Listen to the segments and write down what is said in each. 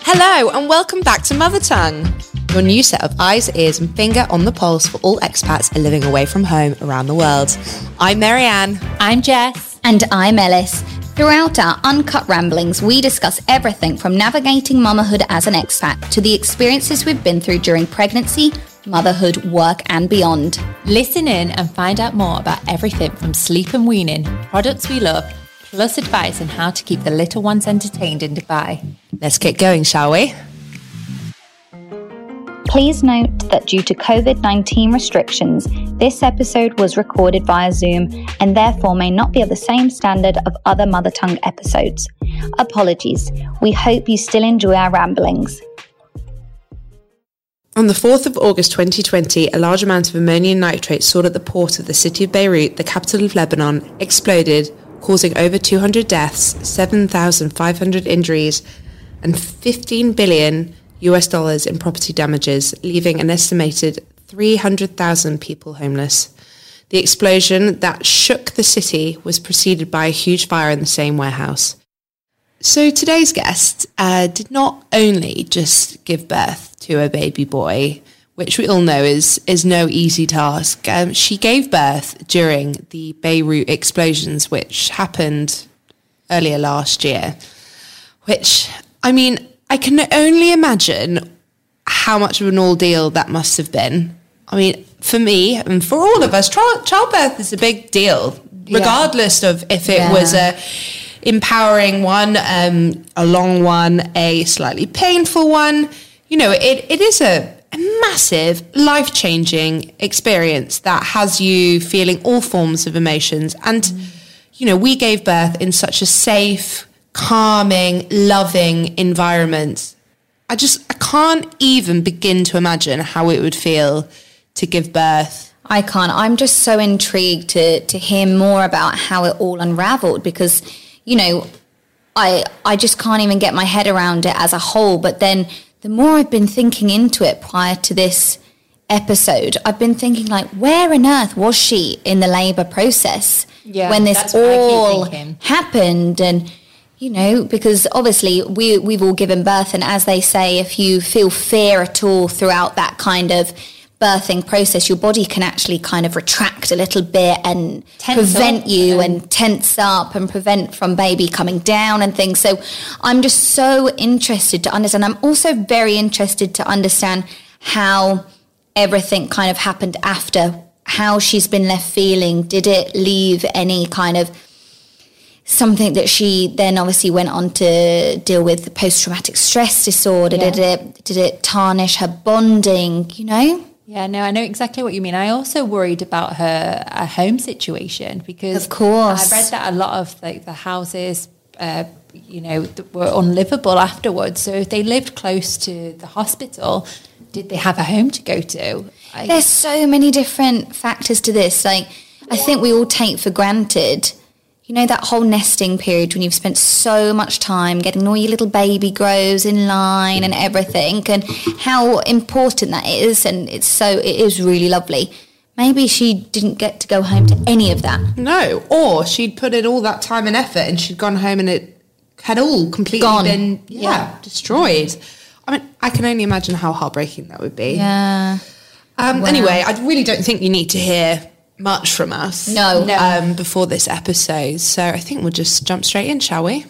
Hello, and welcome back to Mother Tongue, your new set of eyes, ears, and finger on the pulse for all expats living away from home around the world. I'm Marianne. I'm Jess. And I'm Ellis. Throughout our uncut ramblings, we discuss everything from navigating motherhood as an expat to the experiences we've been through during pregnancy, motherhood, work, and beyond. Listen in and find out more about everything from sleep and weaning, products we love, plus advice on how to keep the little ones entertained in Dubai. Let's get going, shall we? Please note that due to COVID 19 restrictions, this episode was recorded via Zoom and therefore may not be of the same standard of other Mother Tongue episodes. Apologies. We hope you still enjoy our ramblings. On the 4th of August 2020, a large amount of ammonium nitrate stored at the port of the city of Beirut, the capital of Lebanon, exploded, causing over 200 deaths, 7,500 injuries, and 15 billion US dollars in property damages, leaving an estimated 300,000 people homeless. The explosion that shook the city was preceded by a huge fire in the same warehouse. So today's guest uh, did not only just give birth to a baby boy, which we all know is is no easy task. Um, she gave birth during the Beirut explosions, which happened earlier last year. Which I mean, I can only imagine how much of an ordeal that must have been. I mean, for me and for all of us, childbirth is a big deal, regardless yeah. of if it yeah. was a empowering one, um, a long one, a slightly painful one. You know, it, it is a, a massive, life changing experience that has you feeling all forms of emotions. And, mm. you know, we gave birth in such a safe, calming, loving environment. I just I can't even begin to imagine how it would feel to give birth. I can't. I'm just so intrigued to to hear more about how it all unraveled because, you know, I I just can't even get my head around it as a whole. But then the more I've been thinking into it prior to this episode, I've been thinking like, where on earth was she in the labour process yeah, when this all happened? And you know, because obviously we we've all given birth, and as they say, if you feel fear at all throughout that kind of birthing process, your body can actually kind of retract a little bit and tense prevent you and tense up and prevent from baby coming down and things. So I'm just so interested to understand. I'm also very interested to understand how everything kind of happened after, how she's been left feeling. Did it leave any kind of something that she then obviously went on to deal with post traumatic stress disorder. Yeah. Did it did it tarnish her bonding? You know. Yeah, no, I know exactly what you mean. I also worried about her, home situation because, of course, I read that a lot of like the houses, uh, you know, were unlivable afterwards. So if they lived close to the hospital, did they have a home to go to? I, There's so many different factors to this. Like, I think we all take for granted you know that whole nesting period when you've spent so much time getting all your little baby grows in line and everything and how important that is and it's so it is really lovely. Maybe she didn't get to go home to any of that. No or she'd put in all that time and effort and she'd gone home and it had all completely Gone. been yeah, yeah, destroyed. I mean i can only imagine how heartbreaking that would be. Yeah. Um, anyway i really don't think you need to hear much from us. No. no. Um, before this episode. So I think we'll just jump straight in, shall we?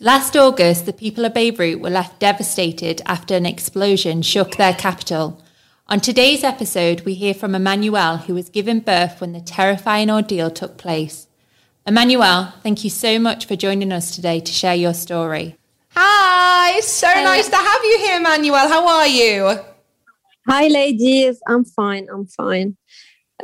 Last August, the people of Beirut were left devastated after an explosion shook their capital. On today's episode, we hear from Emmanuelle, who was given birth when the terrifying ordeal took place. Emmanuelle, thank you so much for joining us today to share your story. Hi, so Hello. nice to have you here, Emmanuelle. How are you? Hi, ladies. I'm fine. I'm fine.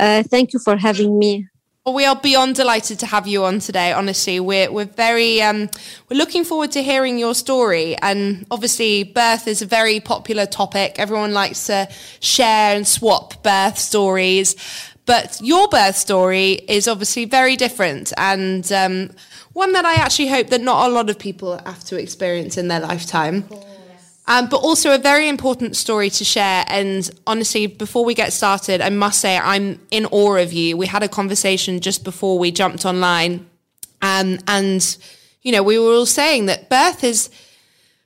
Uh, thank you for having me. Well, we are beyond delighted to have you on today. Honestly, we're we're very um, we're looking forward to hearing your story. And obviously, birth is a very popular topic. Everyone likes to share and swap birth stories, but your birth story is obviously very different and um, one that I actually hope that not a lot of people have to experience in their lifetime. Um, but also a very important story to share. And honestly, before we get started, I must say I'm in awe of you. We had a conversation just before we jumped online, um, and you know we were all saying that birth is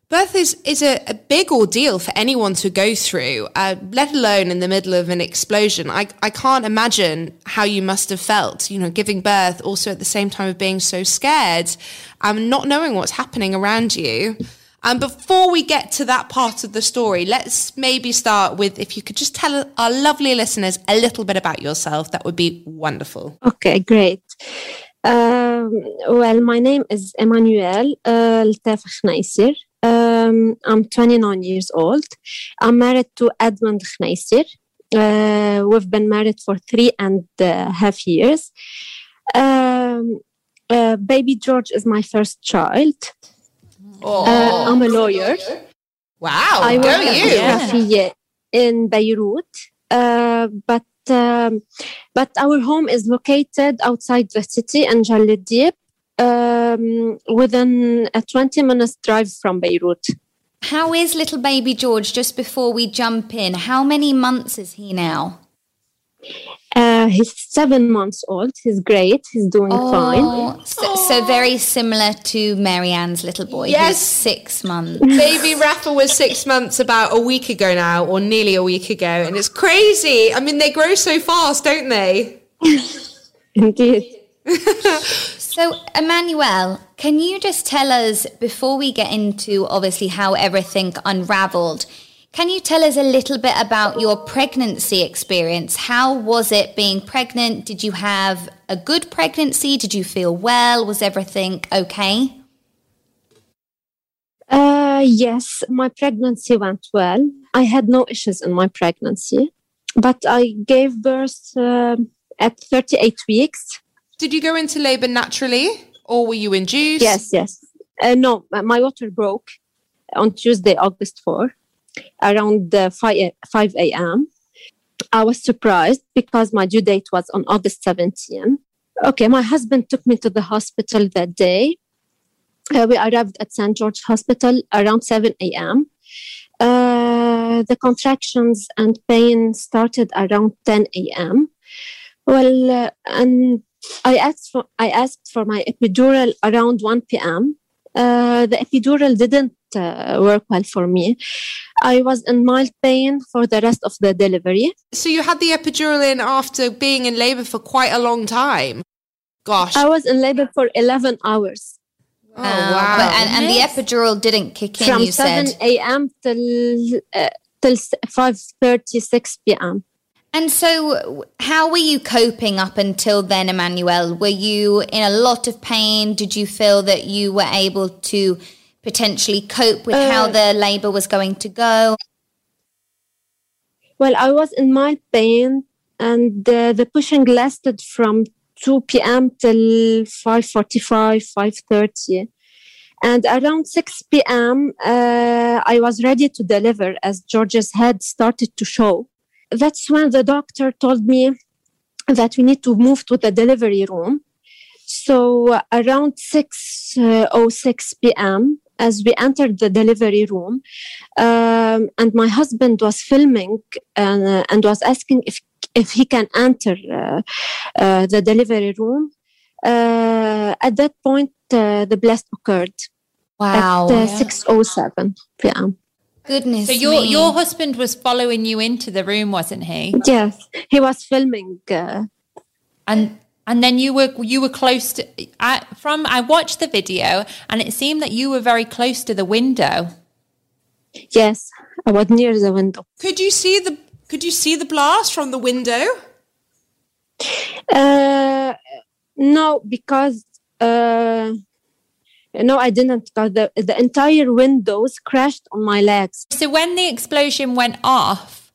birth is is a, a big ordeal for anyone to go through, uh, let alone in the middle of an explosion. I I can't imagine how you must have felt. You know, giving birth, also at the same time of being so scared, um, not knowing what's happening around you. And before we get to that part of the story, let's maybe start with if you could just tell our lovely listeners a little bit about yourself. That would be wonderful. Okay, great. Um, well, my name is Emmanuelle uh. Um, I'm 29 years old. I'm married to Edmund Khnaisser. Uh, we've been married for three and a half years. Um, uh, baby George is my first child. Oh. Uh, I'm a lawyer. Wow, I go you. Rafia in Beirut, uh, but um, but our home is located outside the city in Jal el Dib, um, within a 20 minutes drive from Beirut. How is little baby George? Just before we jump in, how many months is he now? Uh, he's seven months old. He's great. He's doing fine. Oh, so, so very similar to Marianne's little boy, Yes. who's six months. Baby Rafa was six months about a week ago now, or nearly a week ago, and it's crazy. I mean, they grow so fast, don't they? Indeed. So, Emmanuelle, can you just tell us, before we get into obviously how everything unraveled, can you tell us a little bit about your pregnancy experience? How was it being pregnant? Did you have a good pregnancy? Did you feel well? Was everything okay? Uh, yes, my pregnancy went well. I had no issues in my pregnancy, but I gave birth um at 38 weeks. Did you go into labour naturally, or were you induced? Yes, yes. Uh, no, my my water broke on Tuesday, August 4, around uh, 5, 5 a.m. I was surprised because my due date was on August 17. Okay, my husband took me to the hospital that day. Uh, we arrived at St. George Hospital around 7 a.m. Uh, the contractions and pain started around 10 a.m. Well, uh, and I asked for I asked for my epidural around 1 p.m. Uh, the epidural didn't uh, work well for me. I was in mild pain for the rest of the delivery. So you had the epidural in after being in labour for quite a long time. Gosh. I was in labor for 11 hours oh, Uh, wow. But, and, and the epidural didn't kick in, from you 7 a.m. till uh, till 5:36 p.m. And so, how were you coping up until then, Emmanuelle? Were you in a lot of pain? Did you feel that you were able to potentially cope with how Uh, the labor was going to go? Well, I was in mild pain, and uh, the pushing lasted from 2 p.m. till 5:45, 5:30, and around 6 p.m. Uh, I was ready to deliver as George's head started to show. That's when the doctor told me that we need to move to the delivery room. So uh, around 6:06 p.m. As we entered the delivery room, um, and my husband was filming and, uh, and was asking if if he can enter uh, uh, the delivery room. Uh, at that point, uh, the blast occurred Wow. at uh, 6:07 p.m. Goodness So your me. your husband was following you into the room, wasn't he? Yes, he was filming. Uh, And and then you were you were close to I, from I watched the video and it seemed that you were very close to the window. yes, I was near the window. could you see the could you see the blast from the window? Uh, no, because uh, no, I didn't. Because the the entire windows crashed on my legs. So when the explosion went off,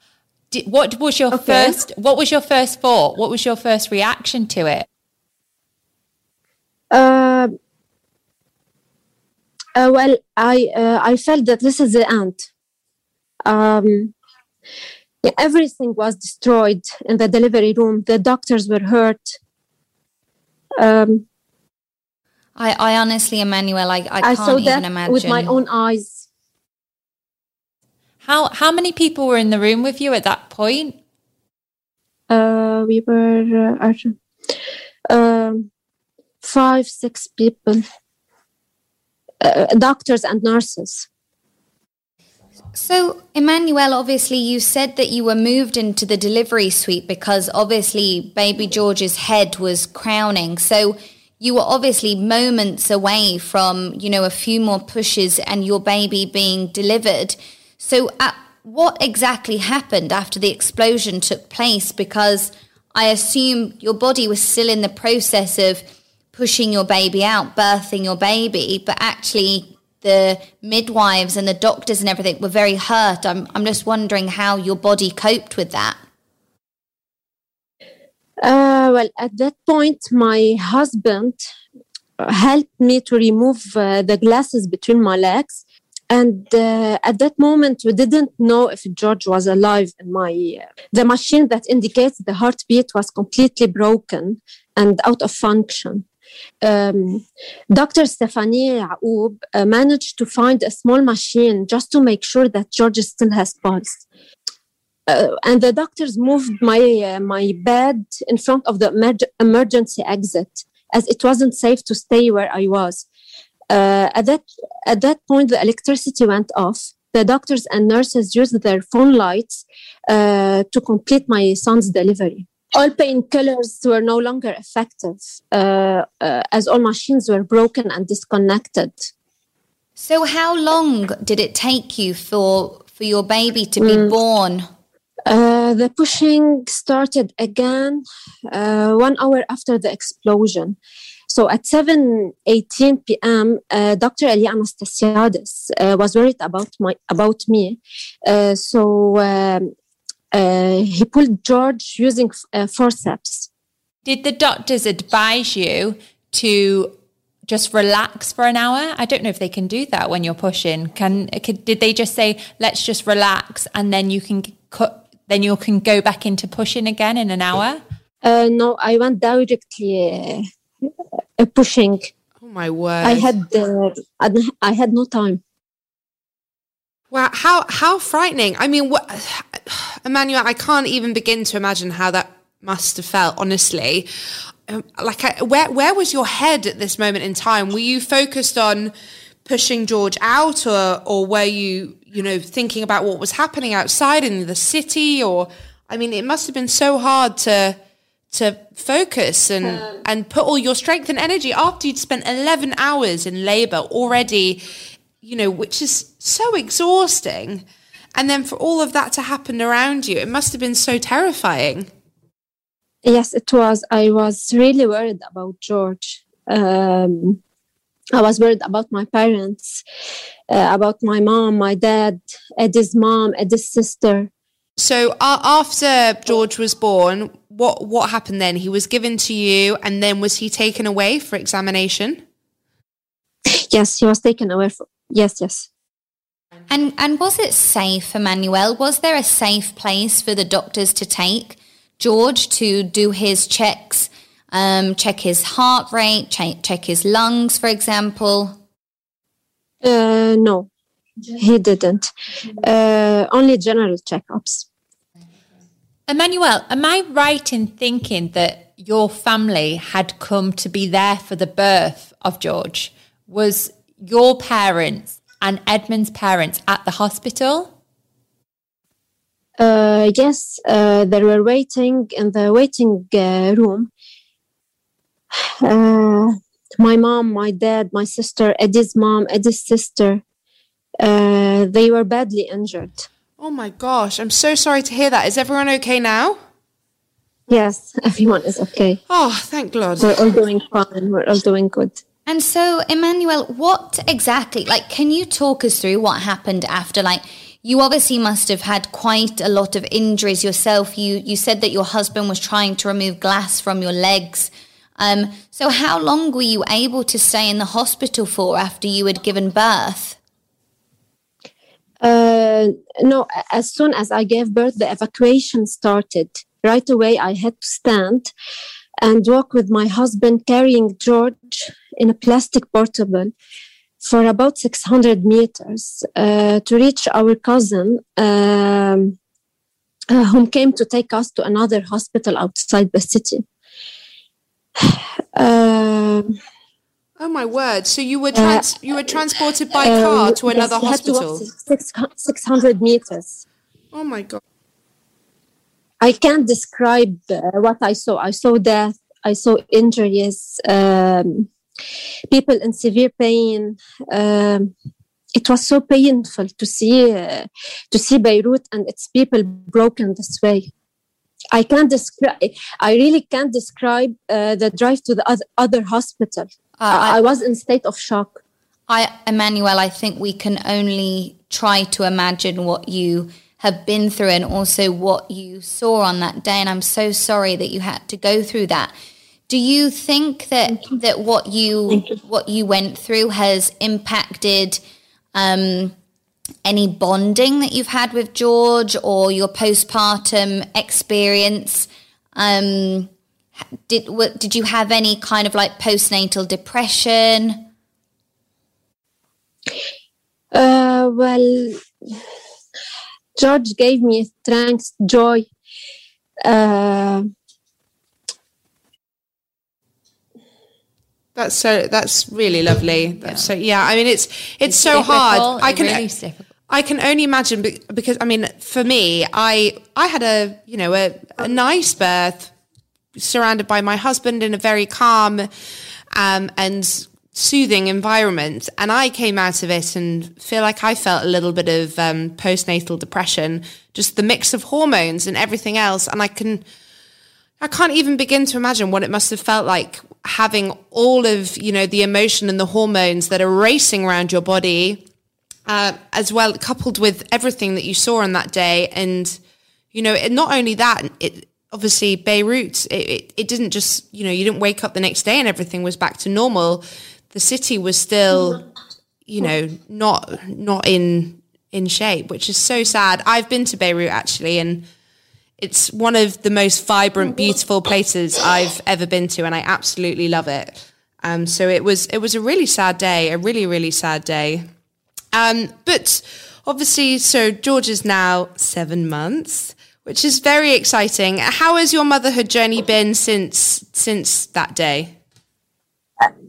did, what was your Okay. first what was your first thought? What was your first reaction to it? Uh, uh, well, I uh, I felt that this is the end. Um, yeah, everything was destroyed in the delivery room. The doctors were hurt. Um, I, I honestly, Emmanuelle, I, I I, can't saw even imagine. with my own eyes. How how many people were in the room with you at that point? Uh, we were uh, um, five, six people, uh, doctors and nurses. So, Emmanuelle, obviously, you said that you were moved into the delivery suite because obviously baby George's head was crowning. So, you were obviously moments away from, you know, a few more pushes and your baby being delivered. So, at what exactly happened after the explosion took place? Because I assume your body was still in the process of pushing your baby out, birthing your baby, but actually the midwives and the doctors and everything were very hurt. I'm, I'm just wondering how your body coped with that. Uh, well, at that point, my husband helped me to remove uh, the glasses between my legs. And uh, at that moment, we didn't know if George was alive. And my uh, the machine that indicates the heartbeat was completely broken and out of function um, Dr. Stephanie Yaoub uh, managed to find a small machine just to make sure that George still has pulse. Uh, and the doctors moved my uh, my bed in front of the emer- emergency exit as it wasn't safe to stay where I was. Uh, at that at that point, the electricity went off. The doctors and nurses used their phone lights uh, to complete my son's delivery all painkillers were no longer effective uh, uh, as all machines were broken and disconnected. So, how long did it take you for for your baby to be mm. born? Uh, the pushing started again uh, one hour after the explosion. So at 7:18 p.m., uh, Dr. Elia Anastasiadis uh, was worried about my about me. so um, uh, he pulled George using uh, forceps. Did the doctors advise you to just relax for an hour? I don't know if they can do that when you're pushing. Can, did they just say let's just relax and then you can cut then you can go back into pushing again in an hour? Uh, no, I went directly uh, pushing. Oh my word! I had uh, I had no time. Wow, how how frightening! I mean, what, Emmanuelle, I can't even begin to imagine how that must have felt. Honestly, um, like, I, where where was your head at this moment in time? Were you focused on pushing George out, or or were you you know thinking about what was happening outside in the city? Or I mean, it must have been so hard to to focus and um, and put all your strength and energy after you'd spent 11 hours in labor already you know, which is so exhausting. And then for all of that to happen around you, it must have been so terrifying. Yes, it was. I was really worried about George. Um, I was worried about my parents, uh, about my mom, my dad, Eddie's mom, Eddie's sister. So uh, after George was born, what what happened then? He was given to you, and then was he taken away for examination? Yes, he was taken away for, Yes, yes. And and was it safe, Emmanuelle? Was there a safe place for the doctors to take George to do his checks, um, check his heart rate, check, check his lungs, for example? Uh, no, he didn't. Uh, only general checkups. Emmanuelle, am I right in thinking that your family had come to be there for the birth of George? Was your parents and Edmund's parents at the hospital? Uh, yes, uh, they were waiting in the waiting uh, room. Uh, my mom, my dad, my sister, Eddie's mom, Eddie's sister, uh, they were badly injured. Oh my gosh, I'm so sorry to hear that. Is everyone okay now? Yes, everyone is okay. Oh, thank God. We're all doing fine. We're all doing good. And so, Emmanuelle, what exactly, like, can you talk us through what happened after? Like, you obviously must have had quite a lot of injuries yourself. You you said that your husband was trying to remove glass from your legs. Um, so, how long were you able to stay in the hospital for after you had given birth? Uh, no, as soon as I gave birth, the evacuation started. Right away, I had to stand and walk with my husband carrying George in a plastic portable for about 600 meters uh, to reach our cousin, um, uh, whom came to take us to another hospital outside the city. Um, Oh my word! So you were trans- you were transported by car um, to another yes, to hospital. 600 meters. Oh my god! I can't describe uh, what I saw. I saw death. I saw injuries. Um, people in severe pain. Um, it was so painful to see uh, to see Beirut and its people broken this way. I can't describe. I really can't describe uh, the drive to the other, other hospital. I, I was in state of shock. I, Emmanuelle, I think we can only try to imagine what you have been through and also what you saw on that day. And I'm so sorry that you had to go through that. Do you think that that what you, what you went through has impacted um, any bonding that you've had with George or your postpartum experience? Um, did did you have any kind of like postnatal depression? Uh, well, George gave me strength, joy. Uh, That's so. That's really lovely. That's so. Yeah. I mean, it's it's, so difficult. hard. I can. really. I can only imagine because I mean, for me, I I had a you know a, a nice birth, surrounded by my husband in a very calm um, and soothing environment, and I came out of it and feel like I felt a little bit of um, postnatal depression, just the mix of hormones and everything else, and I can. I can't even begin to imagine what it must have felt like having all of you know the emotion and the hormones that are racing around your body uh, as well, coupled with everything that you saw on that day. And, you know, it, not only that, it obviously Beirut, it, it, it didn't just, you know, you didn't wake up the next day and everything was back to normal. The city was still, you know, not not in in shape, which is so sad. I've been to Beirut actually, and it's one of the most vibrant, beautiful places I've ever been to, and I absolutely love it. Um, so it was it was a really sad day, a really really sad day. Um, but obviously, so George is now seven months, which is very exciting. How has your motherhood journey been since since that day?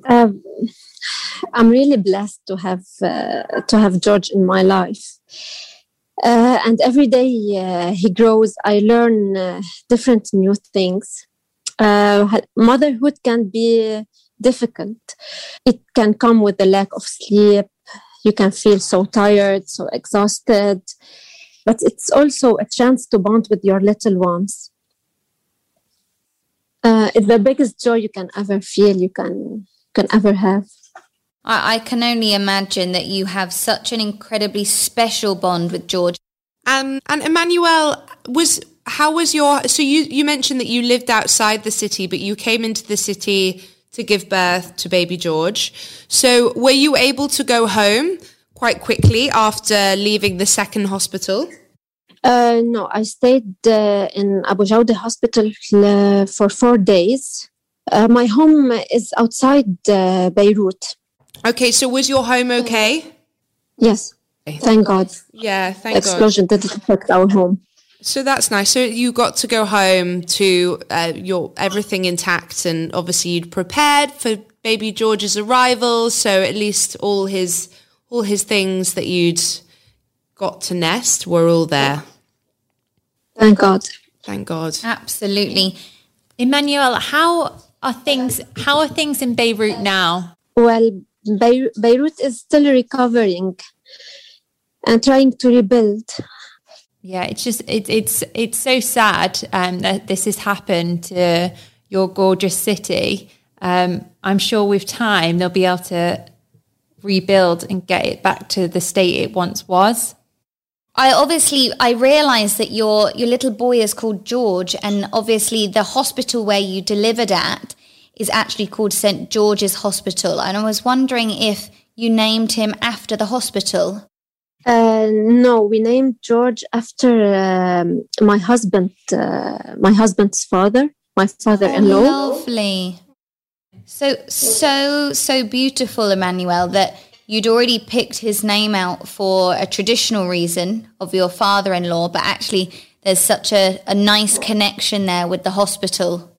um, I'm really blessed to have uh, to have George in my life. Uh, and every day uh, he grows, I learn uh, different new things. Uh, motherhood can be difficult. It can come with the lack of sleep. You can feel so tired, so exhausted. But it's also a chance to bond with your little ones. Uh, it's the biggest joy you can ever feel, you can can ever have. I, I can only imagine that you have such an incredibly special bond with George. Um, and Emmanuelle was how was your so you you mentioned that you lived outside the city, but you came into the city to give birth to baby George. So were you able to go home quite quickly after leaving the second hospital? Uh, no, I stayed uh, in Abou Jaoude Hospital uh, for four days. Uh, my home is outside uh, Beirut. Okay, so was your home okay? Yes, thank God. Yeah, thank God. Explosion didn't affect our home. So that's nice. So you got to go home to uh, your everything intact, and obviously you'd prepared for baby George's arrival. So at least all his all his things that you'd got to nest were all there. Thank God. Thank God. Absolutely. Emmanuelle, how are things? How are things in Beirut now? Well, Beir- Beirut is still recovering and trying to rebuild. Yeah, it's just it's it's it's so sad um, that this has happened to your gorgeous city. Um, I'm sure with time they'll be able to rebuild and get it back to the state it once was. I obviously I realized that your your little boy is called George and obviously the hospital where you delivered at is actually called St George's Hospital and I was wondering if you named him after the hospital. Uh, no, we named George after um, my husband, uh, my husband's father, my father-in-law. Lovely. So so so beautiful Emmanuelle that you'd already picked his name out for a traditional reason of your father-in-law, but actually there's such a, a nice connection there with the hospital.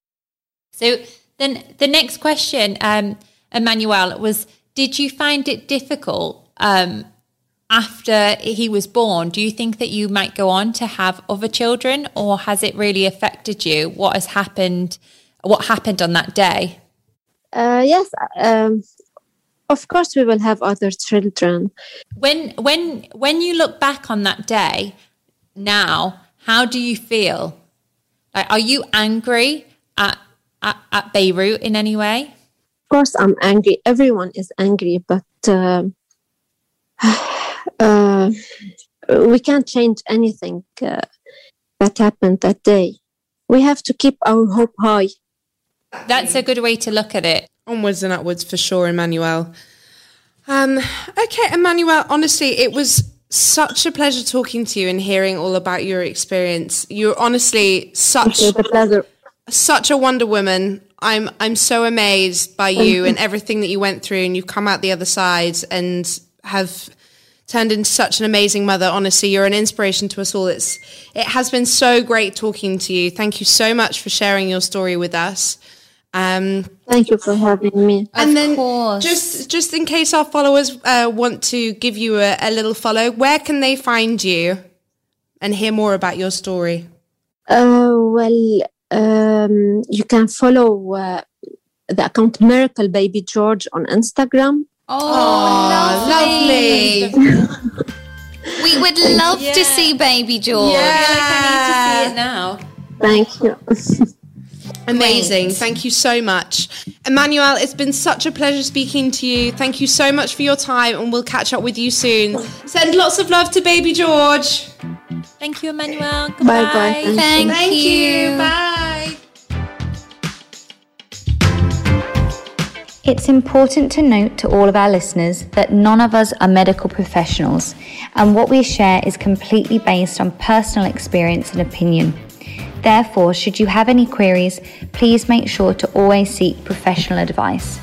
So then the next question, um, Emmanuelle, was did you find it difficult um, after he was born? Do you think that you might go on to have other children, or has it really affected you? What has happened? What happened on that day? Uh, yes, um, of course we will have other children. When when when you look back on that day now, how do you feel? Like, are you angry at, at, at Beirut in any way? Of course, I'm angry. Everyone is angry, but uh, uh, we can't change anything uh, that happened that day. We have to keep our hope high. That's a good way to look at it. Onwards and upwards for sure, Emmanuelle. Um, okay, Emmanuelle, honestly, it was such a pleasure talking to you and hearing all about your experience. You're honestly such a pleasure. Such a Wonder Woman. I'm I'm so amazed by you and everything that you went through and you've come out the other side and have turned into such an amazing mother. Honestly, you're an inspiration to us all. It's it has been so great talking to you. Thank you so much for sharing your story with us. Um, Thank you for having me. And Of then course. just just in case our followers uh, want to give you a, a little follow, where can they find you and hear more about your story? Uh, well, um, you can follow uh, the account Miracle Baby George on Instagram. Oh, lovely. We would love to see baby George. Yeah. I need to see it now. Thank you. Amazing. Thank you so much. Emmanuelle, it's been such a pleasure speaking to you. Thank you so much for your time and we'll catch up with you soon. Send lots of love to baby George. Thank you, Emmanuelle. Goodbye. Bye bye. Thank Thank, you. Bye. It's important to note to all of our listeners that none of us are medical professionals, and what we share is completely based on personal experience and opinion. Therefore, should you have any queries, please make sure to always seek professional advice.